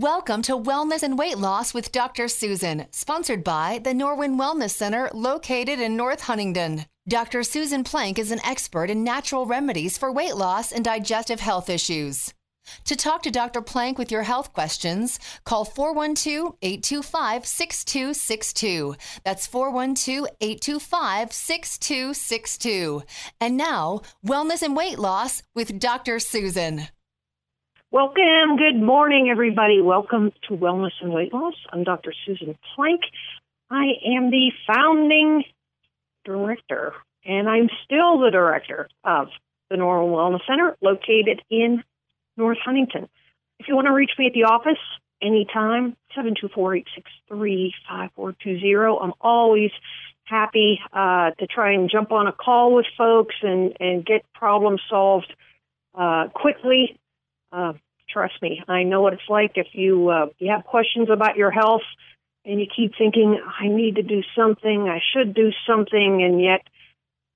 Welcome to Wellness and Weight Loss with Dr. Susan, sponsored by the Norwin Wellness Center located in North Huntingdon. Dr. Susan Plank is an expert in natural remedies for weight loss and digestive health issues. To talk to Dr. Plank with your health questions, call 412 825 6262. That's 412 825 6262. And now, Wellness and Weight Loss with Dr. Susan. Welcome. Good morning, everybody. Welcome to Wellness and Weight Loss. I'm Dr. Susan Plank. I am the founding director, and I'm still the director of the Norwin Wellness Center located in North Huntingdon. If you want to reach me at the office anytime, 724-863-5420. I'm always happy uh, to try and jump on a call with folks and, and get problems solved uh, quickly uh, trust me, I know what it's like if you uh, you have questions about your health and you keep thinking I need to do something, I should do something, and yet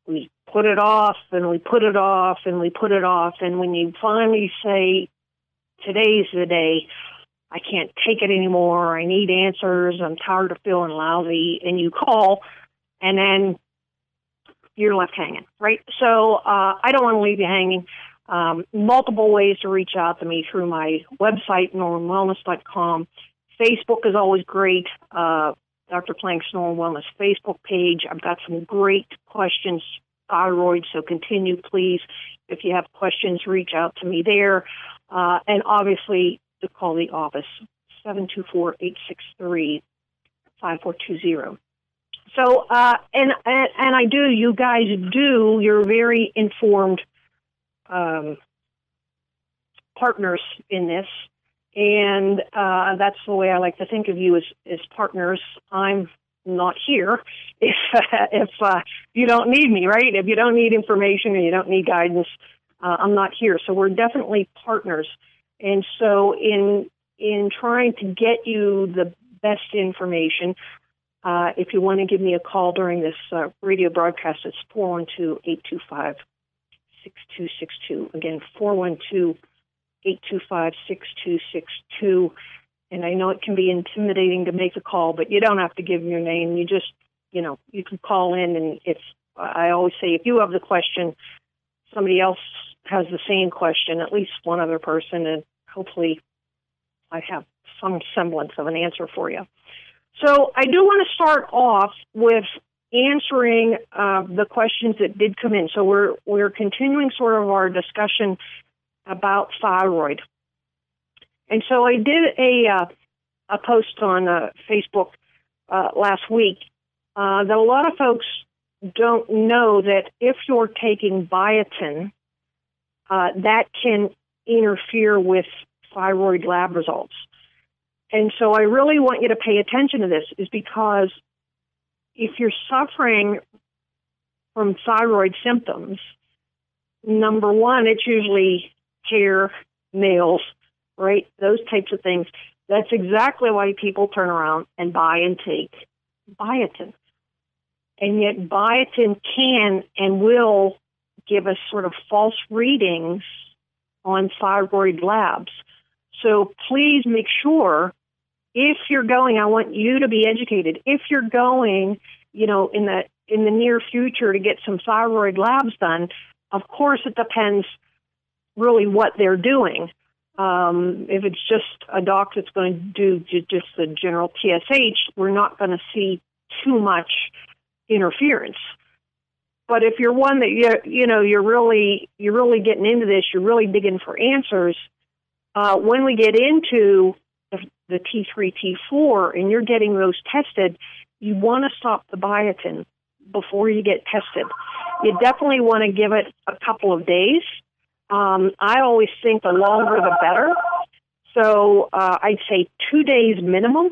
we put it off and we put it off and we put it off, and when you finally say today's the day, I can't take it anymore. I need answers. I'm tired of feeling lousy, and you call, and then you're left hanging, right? So uh, I don't want to leave you hanging um, multiple ways to reach out to me through my website, norwinwellness.com. Facebook is always great. Uh, Dr. Plank's Norwin Wellness Facebook page. I've got some great questions, thyroid, so continue, please. If you have questions, reach out to me there. Uh, and obviously, to call the office, 724 863 5420. So, uh, and, and, and I do, you guys do, you're very informed um, partners in this, and uh, that's the way I like to think of you as as partners. I'm not here if if uh, you don't need me, right? If you don't need information and you don't need guidance, uh, I'm not here. So we're definitely partners. And so in in trying to get you the best information, uh, if you want to give me a call during this uh, radio broadcast, it's 412 825 6262. Again, 412 825 6262. And I know it can be intimidating to make a call, but you don't have to give your name. You just, you know, you can call in. And if I always say, if you have the question, somebody else has the same question, at least one other person, and hopefully I have some semblance of an answer for you. So I do want to start off with answering uh, the questions that did come in. So we're we're continuing sort of our discussion about thyroid. And so I did a uh, a post on uh, Facebook uh, last week uh, that a lot of folks don't know that if you're taking biotin, uh, that can interfere with thyroid lab results. And so I really want you to pay attention to this, is because if you're suffering from thyroid symptoms, number one, it's usually hair, nails, right? Those types of things. That's exactly why people turn around and buy and take biotin. And yet, biotin can and will give us sort of false readings on thyroid labs. So please make sure if you're going, I want you to be educated. If you're going, you know, in the in the near future to get some thyroid labs done, of course it depends really what they're doing. Um, if it's just a doc that's going to do just the general TSH, we're not going to see too much interference. But if you're one that you you know you're really you're really getting into this, you're really digging for answers. Uh, when we get into the T3, T4, and you're getting those tested, you want to stop the biotin before you get tested. You definitely want to give it a couple of days. Um, I always think the longer the better. So uh, I'd say two days minimum.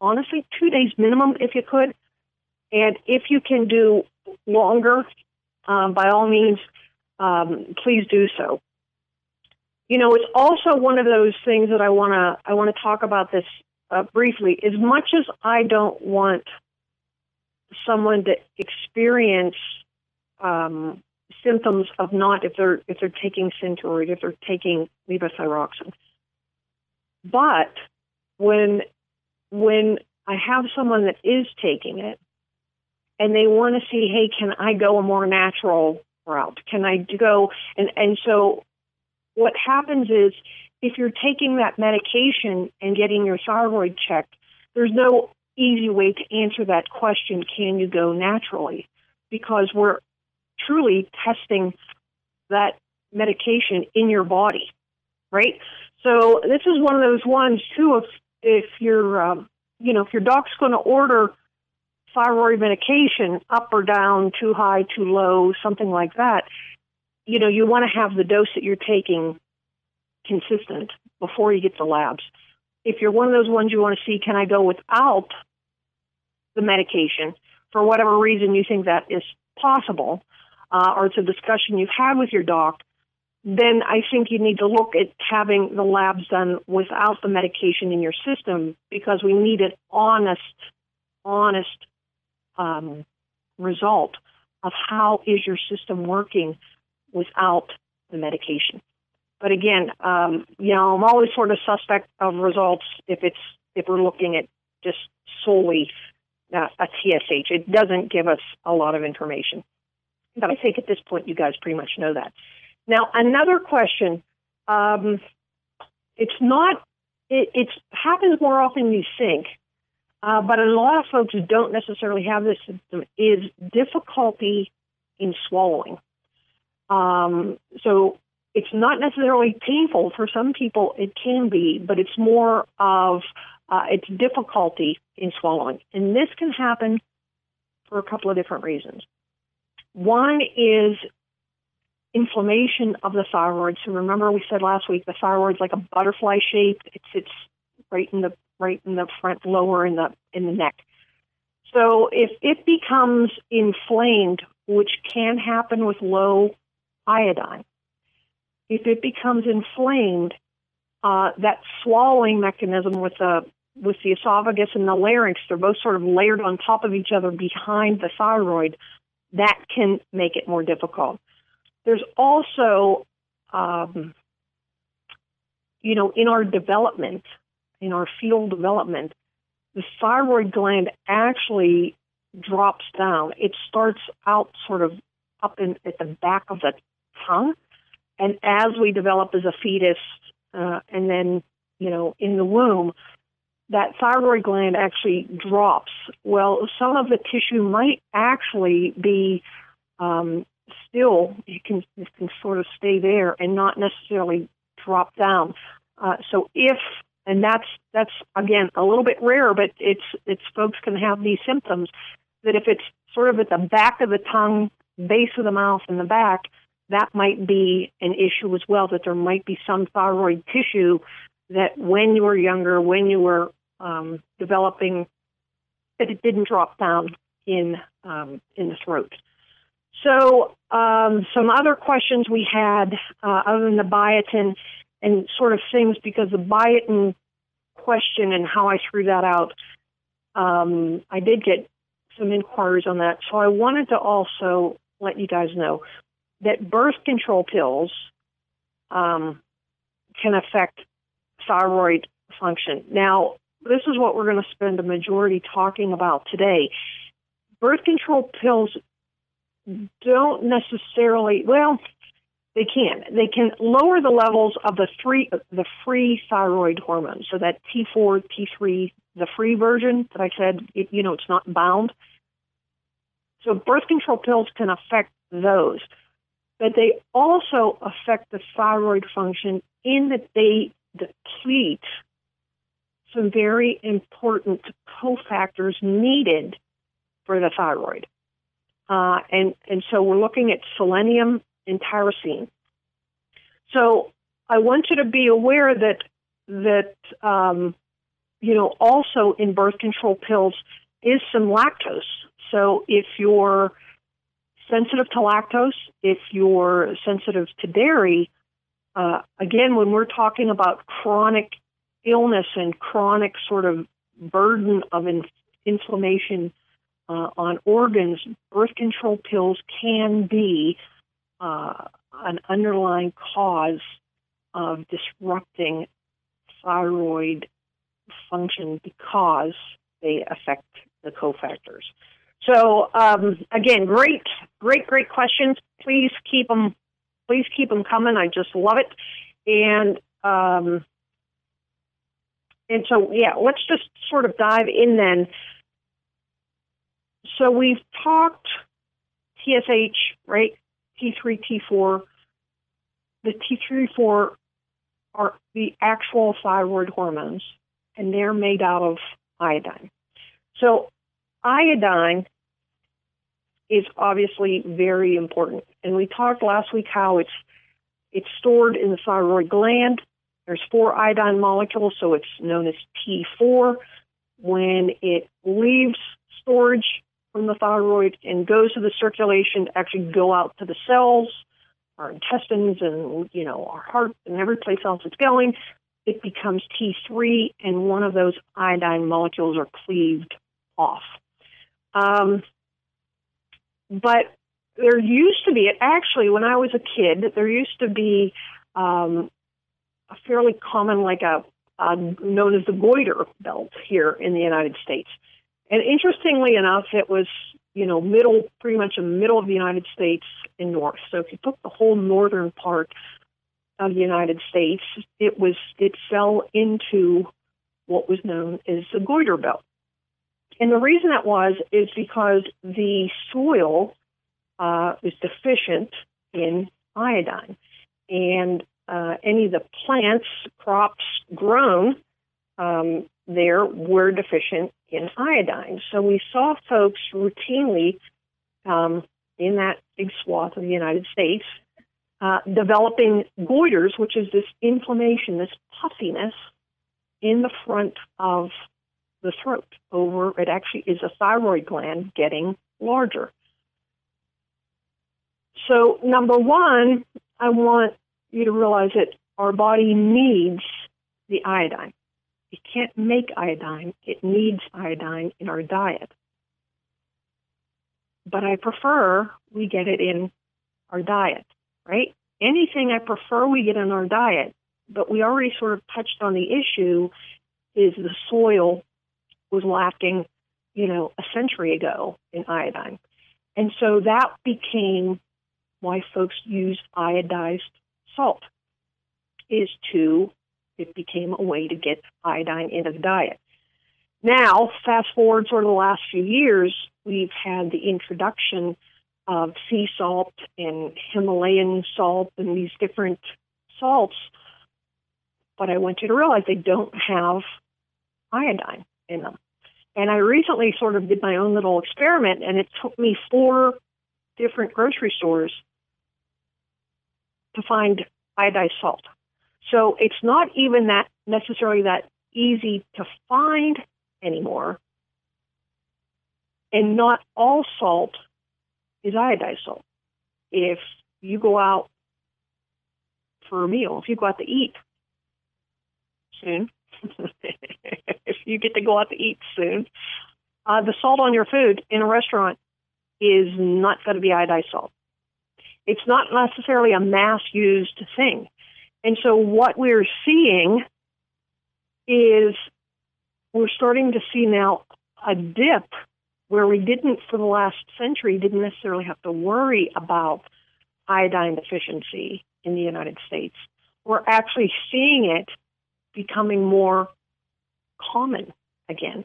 Honestly, two days minimum if you could. And if you can do longer, um, by all means, um, please do so you know, it's also one of those things that I want to I want to talk about this uh, briefly. As much as I don't want someone to experience um, symptoms of not if they're if they're taking Synthroid, if they're taking levothyroxine, but when when I have someone that is taking it and they want to see, hey, can I go a more natural route? Can I go and and so what happens is if you're taking that medication and getting your thyroid checked, there's no easy way to answer that question, can you go naturally? Because we're truly testing that medication in your body, right? So this is one of those ones too. If if your um, you know if your doc's going to order thyroid medication up or down, too high, too low, something like that, you know you want to have the dose that you're taking consistent before you get the labs. If you're one of those ones you want to see, can I go without the medication for whatever reason you think that is possible, uh, or it's a discussion you've had with your doc, then I think you need to look at having the labs done without the medication in your system because we need an honest, honest um, result of how is your system working without the medication. But again, um, you know, I'm always sort of suspect of results if it's if we're looking at just solely uh, a TSH. It doesn't give us a lot of information. But I think at this point, you guys pretty much know that. Now, another question. Um, it's not. It it's, happens more often than you think, uh, but a lot of folks who don't necessarily have this symptom is difficulty in swallowing. Um, so it's not necessarily painful for some people. It can be, but it's more of uh, it's difficulty in swallowing, and this can happen for a couple of different reasons. One is inflammation of the thyroid. So remember we said last week the thyroid's like a butterfly shape. It sits right in the right in the front lower in the in the neck. So if it becomes inflamed, which can happen with low iodine, if it becomes inflamed, uh, that swallowing mechanism with the with the esophagus and the larynx, they're both sort of layered on top of each other behind the thyroid. That can make it more difficult. There's also, um, you know, in our development, in our fetal development, the thyroid gland actually drops down. It starts out sort of up in, at the back of the tongue. And as we develop as a fetus, uh, and then, you know, in the womb, that thyroid gland actually drops. Well, some of the tissue might actually be um, still it can it can sort of stay there and not necessarily drop down. Uh, so if and that's that's again a little bit rare, but it's it's folks can have these symptoms that if it's sort of at the back of the tongue, base of the mouth, and the back, that might be an issue as well. That there might be some thyroid tissue that when you were younger, when you were um, developing, that it didn't drop down in um, in the throat. So, um, some other questions we had, uh, other than the biotin and sort of things, because the biotin question and how I threw that out, um, I did get some inquiries on that. So, I wanted to also let you guys know that birth control pills um, can affect thyroid function. Now, this is what we're going to spend a majority talking about today. Birth control pills don't necessarily well they can they can lower the levels of the free the free thyroid hormone so that T4 T3 the free version that I said it, you know it's not bound so birth control pills can affect those but they also affect the thyroid function in that they deplete some very important cofactors needed for the thyroid uh, and, and so we're looking at selenium and tyrosine. So I want you to be aware that, that um, you know, also in birth control pills is some lactose. So if you're sensitive to lactose, if you're sensitive to dairy, uh, again, when we're talking about chronic illness and chronic sort of burden of in- inflammation uh, on organs, birth control pills can be uh, an underlying cause of disrupting thyroid function because they affect the cofactors. So um, again, great, great, great questions. Please keep them, please keep them coming. I just love it. And um, and so yeah, let's just sort of dive in then. So we've talked TSH, right? T3, T4. The T3, 4 are the actual thyroid hormones, and they're made out of iodine. So iodine is obviously very important. And we talked last week how it's it's stored in the thyroid gland. There's four iodine molecules, so it's known as T4. When it leaves storage from the thyroid and goes to the circulation to actually go out to the cells, our intestines, and you know our heart and every place else it's going, it becomes T3, and one of those iodine molecules are cleaved off. Um, but there used to be, actually, when I was a kid, there used to be um, a fairly common, like a, a known as the goiter belt here in the United States. And interestingly enough, it was you know middle, pretty much the middle of the United States and north. So if you took the whole northern part of the United States, it was it fell into what was known as the goiter belt. And the reason that was is because the soil uh, is deficient in iodine. And uh, any of the plants, crops grown um, there were deficient in iodine. So we saw folks routinely um, in that big swath of the United States uh, developing goiters, which is this inflammation, this puffiness in the front of the throat over it actually is a thyroid gland getting larger. So, number one, I want you to realize that our body needs the iodine. It can't make iodine, it needs iodine in our diet. But I prefer we get it in our diet, right? Anything I prefer we get in our diet, but we already sort of touched on the issue is the soil was lacking, you know, a century ago in iodine. And so that became why folks used iodized salt is to it became a way to get iodine into the diet. Now, fast forward sort of the last few years, we've had the introduction of sea salt and Himalayan salt and these different salts. But I want you to realize they don't have iodine in them. And I recently sort of did my own little experiment, and it took me four different grocery stores to find iodized salt. So it's not even that necessarily that easy to find anymore. And not all salt is iodized salt. If you go out for a meal, if you go out to eat soon, if you get to go out to eat soon, uh, the salt on your food in a restaurant is not going to be iodized salt. It's not necessarily a mass used thing. And so what we're seeing is we're starting to see now a dip where we didn't for the last century didn't necessarily have to worry about iodine deficiency in the United States. We're actually seeing it becoming more common again.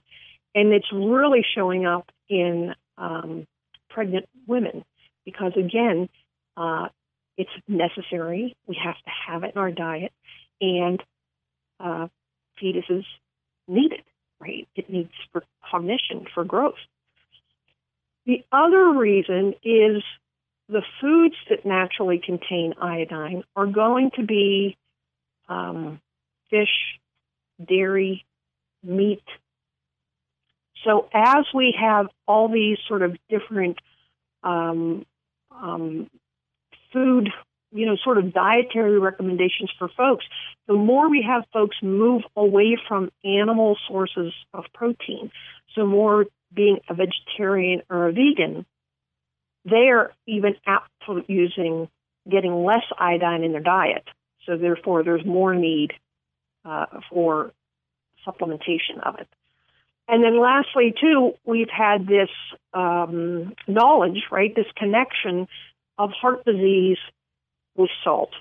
And it's really showing up in um, pregnant women because, again, uh, it's necessary. We have to have it in our diet, and uh, fetuses need it, right? It needs for cognition, for growth. The other reason is the foods that naturally contain iodine are going to be um, fish, dairy, meat. So as we have all these sort of different um, um, food, you know, sort of dietary recommendations for folks, the more we have folks move away from animal sources of protein, so more being a vegetarian or a vegan, they are even apt to using getting less iodine in their diet. So therefore, there's more need uh, for supplementation of it. And then lastly, too, we've had this um, knowledge, right, this connection of heart disease with salt.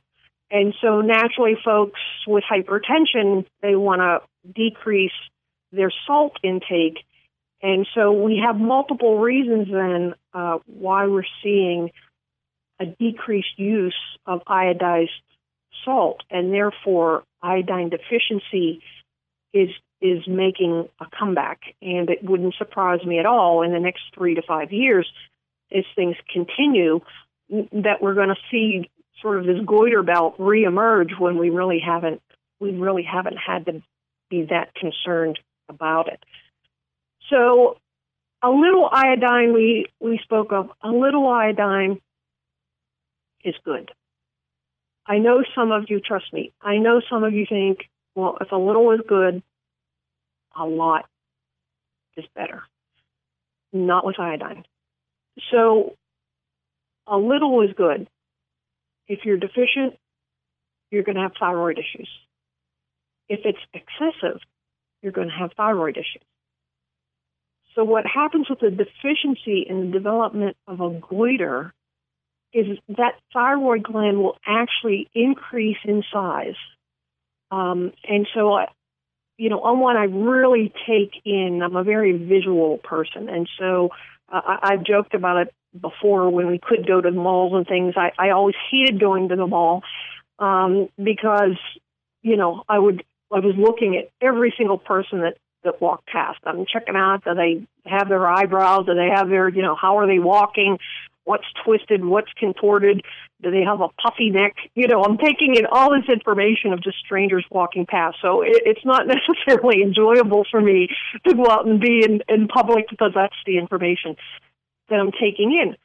And so naturally, folks with hypertension, they want to decrease their salt intake. And so we have multiple reasons then uh, why we're seeing a decreased use of iodized salt, and therefore iodine deficiency is is making a comeback. And it wouldn't surprise me at all in the next three to five years, as things continue, that we're going to see sort of this goiter belt reemerge when we really haven't we really haven't had to be that concerned about it. So a little iodine we, we spoke of, a little iodine is good. I know some of you, trust me, I know some of you think, well, if a little is good, a lot is better. Not with iodine. So a little is good. If you're deficient, you're going to have thyroid issues. If it's excessive, you're going to have thyroid issues. So, what happens with the deficiency in the development of a goiter is that thyroid gland will actually increase in size. Um, and so, I, you know, on one I really take in, I'm a very visual person. And so, uh, I, I've joked about it before when we could go to the malls and things. I, I always hated going to the mall um, because, you know, I would I was looking at every single person that that walked past. I'm checking out do they have their eyebrows? Do they have their you know how are they walking? What's twisted? What's contorted? Do they have a puffy neck? You know, I'm taking in all this information of just strangers walking past. So it, it's not necessarily enjoyable for me to go out and be in, in public because that's the information that I'm taking in.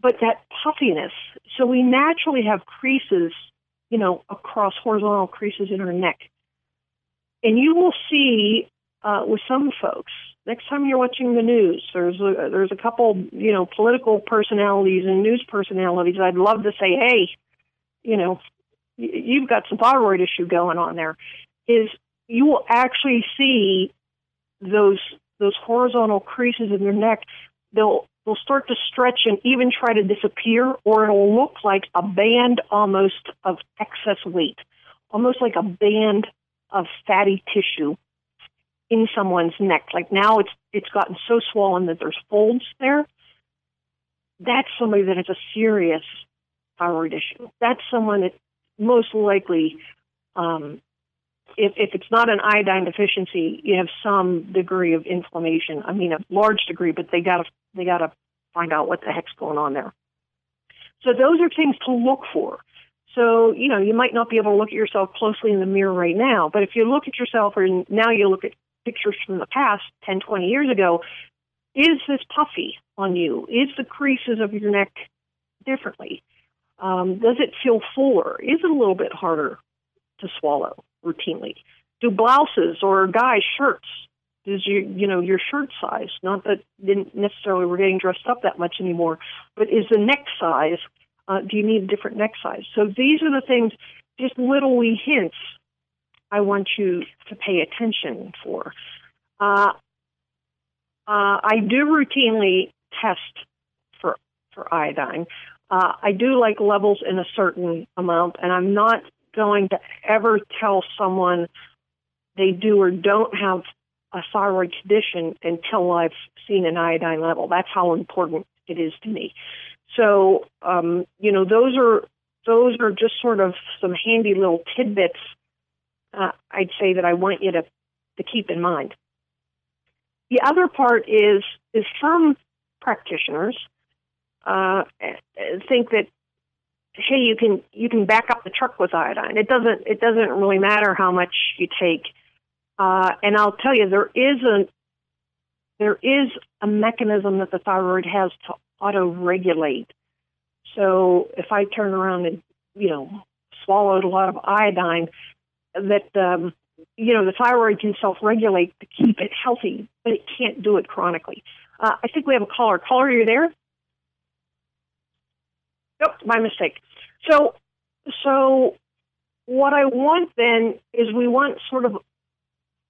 But that puffiness, so we naturally have creases, you know, across horizontal creases in our neck. And you will see uh, with some folks, next time you're watching the news, there's a, there's a couple, you know, political personalities and news personalities. I'd love to say, hey, you know, you've got some thyroid issue going on there. Is you will actually see those those horizontal creases in your neck they'll they'll start to stretch and even try to disappear, or it'll look like a band almost of excess weight, almost like a band of fatty tissue in someone's neck. Like now it's it's gotten so swollen that there's folds there. That's somebody that has a serious thyroid issue. That's someone that most likely um, if, if it's not an iodine deficiency, you have some degree of inflammation. I mean, a large degree, but they got to they got to find out what the heck's going on there. So those are things to look for. So you know, you might not be able to look at yourself closely in the mirror right now, but if you look at yourself, or now you look at pictures from the past, 10, 20 years ago, is this puffy on you? Is the creases of your neck differently? Um, does it feel fuller? Is it a little bit harder to swallow? routinely? Do blouses or guys shirts? Is your you know your shirt size? Not that didn't necessarily we're getting dressed up that much anymore, but is the neck size? Uh, do you need a different neck size? So these are the things, just little wee hints. I want you to pay attention for. Uh, uh, I do routinely test for for iodine. Uh, I do like levels in a certain amount, and I'm not going to ever tell someone they do or don't have a thyroid condition until I've seen an iodine level. That's how important it is to me. So, um, you know, those are those are just sort of some handy little tidbits. Uh, I'd say that I want you to to keep in mind. The other part is is some practitioners uh, think that hey, you can you can back up the truck with iodine. It doesn't it doesn't really matter how much you take. Uh, and I'll tell you, there is a there is a mechanism that the thyroid has to auto regulate. So if I turn around and you know swallowed a lot of iodine, that um, you know the thyroid can self regulate to keep it healthy, but it can't do it chronically. Uh, I think we have a caller. Caller, are you there? Nope, my mistake. So, so what I want then is we want sort of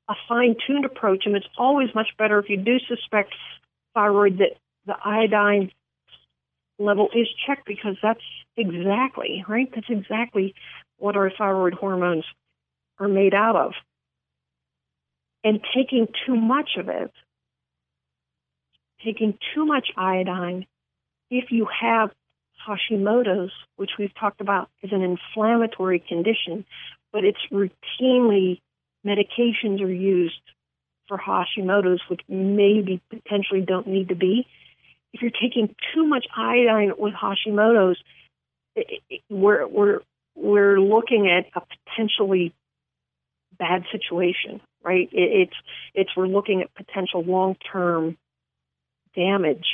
a fine tuned approach, and it's always much better if you do suspect thyroid that the iodine level is checked because that's exactly, right? That's exactly what our thyroid hormones are made out of. And taking too much of it, taking too much iodine, if you have Hashimoto's, which we've talked about is an inflammatory condition, but it's routinely medications are used for Hashimoto's, which maybe potentially don't need to be. If you're taking too much iodine with Hashimoto's, it, it, we're we're we're looking at a potentially bad situation, right? It, it's it's we're looking at potential long term damage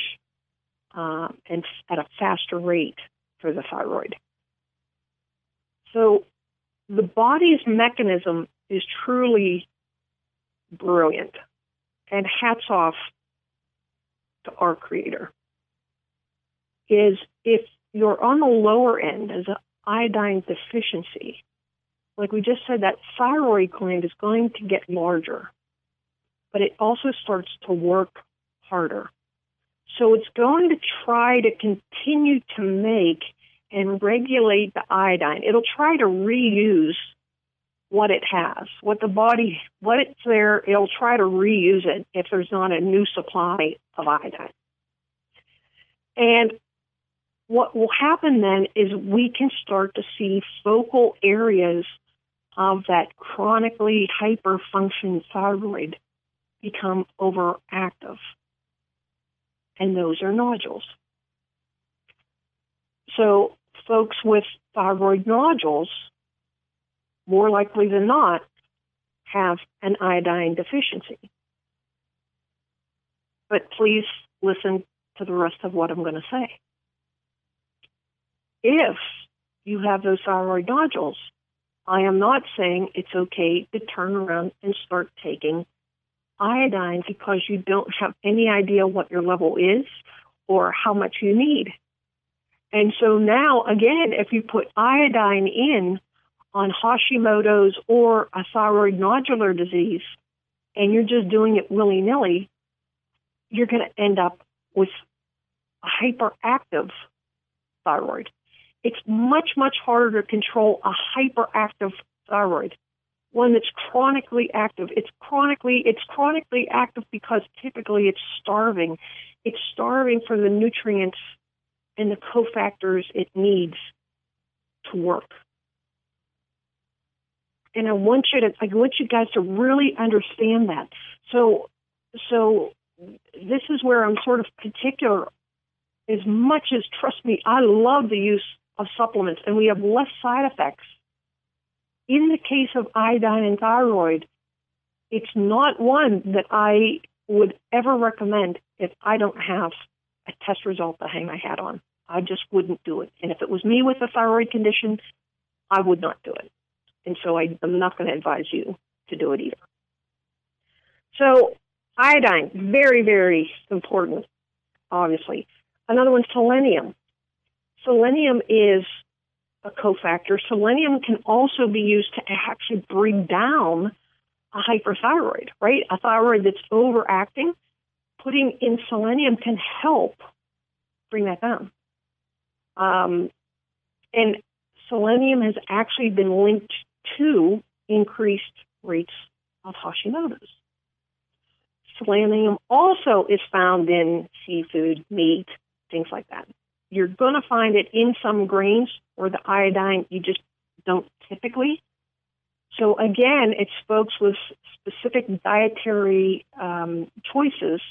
uh, and at a faster rate for the thyroid. So the body's mechanism is truly brilliant. And hats off to our creator. Is if you're on the lower end as an iodine deficiency, like we just said, that thyroid gland is going to get larger, but it also starts to work harder. So it's going to try to continue to make and regulate the iodine. It'll try to reuse what it has, what the body, what it's there, it'll try to reuse it if there's not a new supply of iodine. And what will happen then is we can start to see focal areas of that chronically hyperfunction thyroid become overactive. And those are nodules. So, folks with thyroid nodules more likely than not, have an iodine deficiency. But please listen to the rest of what I'm going to say. If you have those thyroid nodules, I am not saying it's okay to turn around and start taking iodine because you don't have any idea what your level is or how much you need. And so now, again, if you put iodine in on Hashimoto's or a thyroid nodular disease, and you're just doing it willy nilly, you're going to end up with a hyperactive thyroid. It's much, much harder to control a hyperactive thyroid, one that's chronically active. It's chronically, it's chronically active because typically it's starving. It's starving for the nutrients and the cofactors it needs to work and I want you to I want you guys to really understand that. So so this is where I'm sort of particular as much as trust me, I love the use of supplements and we have less side effects. In the case of iodine and thyroid, it's not one that I would ever recommend if I don't have a test result to hang my hat on. I just wouldn't do it. And if it was me with a thyroid condition, I would not do it. And so I, am not going to advise you to do it either. So, iodine, very, very important, obviously. Another one, selenium. Selenium is a cofactor. Selenium can also be used to actually bring down a hyperthyroid, right? A thyroid that's overacting. Putting in selenium can help bring that down. Um, and selenium has actually been linked to increased rates of Hashimoto's. Selenium also is found in seafood, meat, things like that. You're going to find it in some grains where the iodine you just don't typically. So again, it's folks with specific dietary um, choices.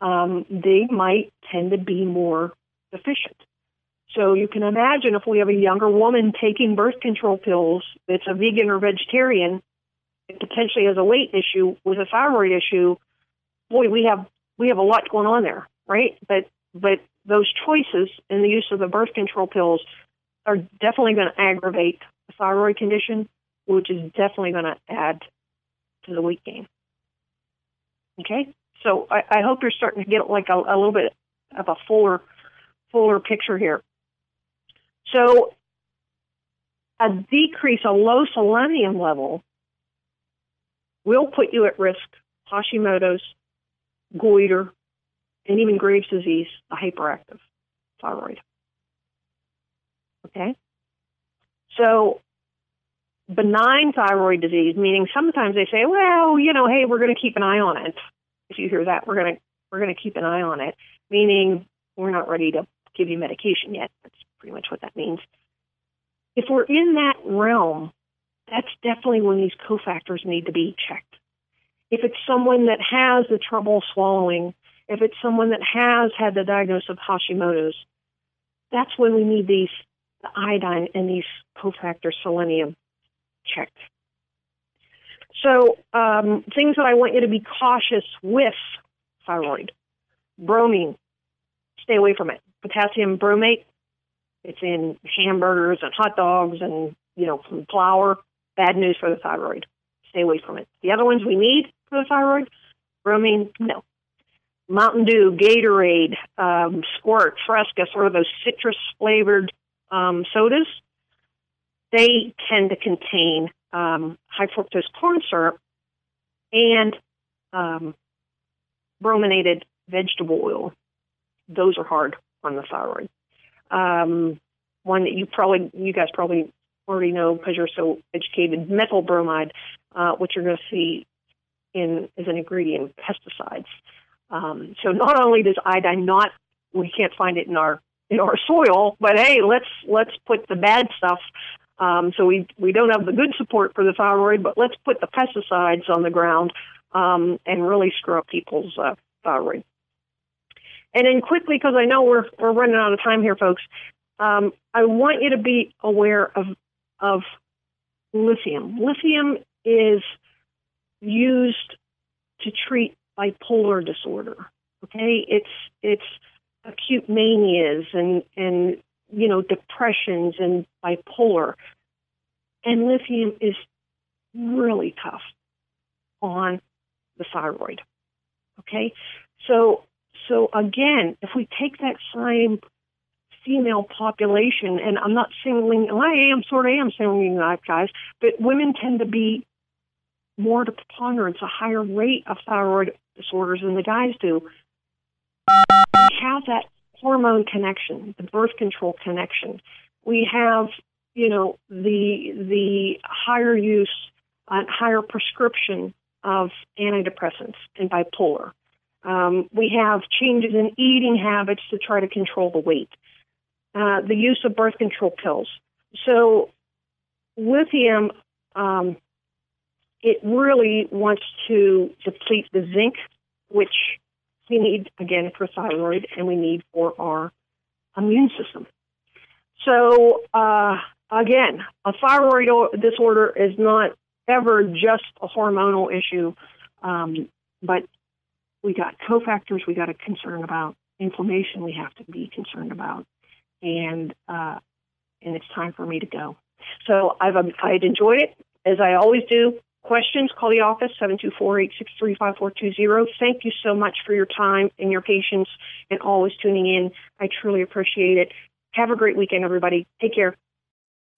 Um, they might tend to be more deficient. So you can imagine if we have a younger woman taking birth control pills that's a vegan or vegetarian, and potentially has a weight issue with a thyroid issue, boy, we have we have a lot going on there, right? But but those choices in the use of the birth control pills are definitely going to aggravate the thyroid condition, which is definitely going to add to the weight gain. Okay, so I, I hope you're starting to get like a, a little bit of a fuller fuller picture here. So a decrease, a low selenium level will put you at risk Hashimoto's, goiter, and even Graves' disease, a hyperactive thyroid. Okay? So, benign thyroid disease, meaning sometimes they say, well, you know, hey, we're going to keep an eye on it. If you hear that, we're going to we're going to keep an eye on it, meaning we're not ready to give you medication yet. That's pretty much what that means. If we're in that realm, that's definitely when these cofactors need to be checked. If it's someone that has the trouble swallowing, if it's someone that has had the diagnosis of Hashimoto's, that's when we need these the iodine and these cofactors selenium checked. So um, things that I want you to be cautious with thyroid, bromine, stay away from it. Potassium bromate, it's in hamburgers and hot dogs and you know from flour. Bad news for the thyroid. Stay away from it. The other ones we need for the thyroid, bromine, no. Mountain Dew, Gatorade, um, Squirt, Fresca, sort of those citrus flavored um, sodas, they tend to contain um, high fructose corn syrup and um, brominated vegetable oil. Those are hard on the thyroid. Um, one that you probably, you guys probably already know because you're so educated, methyl bromide, uh, which you're going to see in as an ingredient in pesticides. Um, so not only does iodine not, we can't find it in our in our soil, but hey, let's let's put the bad stuff. Um, so we we don't have the good support for the thyroid, but let's put the pesticides on the ground um, and really screw up people's uh, thyroid. And then quickly, because I know we're we're running out of time here, folks. Um, I want you to be aware of of lithium. Lithium is used to treat bipolar disorder. Okay, it's it's acute manias and and you know depressions and bipolar, and lithium is really tough on the thyroid. Okay, so so again, if we take that same female population, and I'm not singling, I am sort of am singling out guys, but women tend to be more to preponderance, a higher rate of thyroid disorders than the guys do. We have that hormone connection, the birth control connection. We have, you know, the the higher use, uh, higher prescription of antidepressants and bipolar. Um, we have changes in eating habits to try to control the weight. Uh, the use of birth control pills. So, lithium, um, it really wants to deplete the zinc, which we need again for thyroid and we need for our immune system. So, uh, again, a thyroid disorder is not ever just a hormonal issue, um, but we got cofactors we got to concern about, inflammation we have to be concerned about, and uh, and it's time for me to go. So I've um, I'd enjoyed it as I always do. Questions, call the office, 724-863-5420. Thank you so much for your time and your patience and always tuning in. I truly appreciate it. Have a great weekend, everybody. Take care.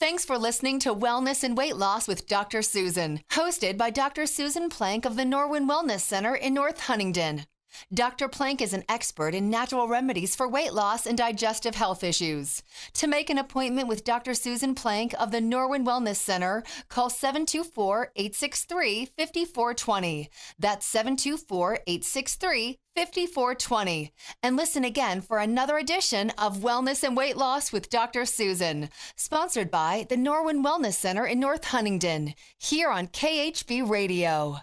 Thanks for listening to Wellness and Weight Loss with Dr. Susan, hosted by Dr. Susan Plank of the Norwin Wellness Center in North Huntingdon. Dr. Plank is an expert in natural remedies for weight loss and digestive health issues. To make an appointment with Dr. Susan Plank of the Norwin Wellness Center, call 724 863 5420. That's 724 863 5420. And listen again for another edition of Wellness and Weight Loss with Dr. Susan, sponsored by the Norwin Wellness Center in North Huntingdon, here on KHB Radio.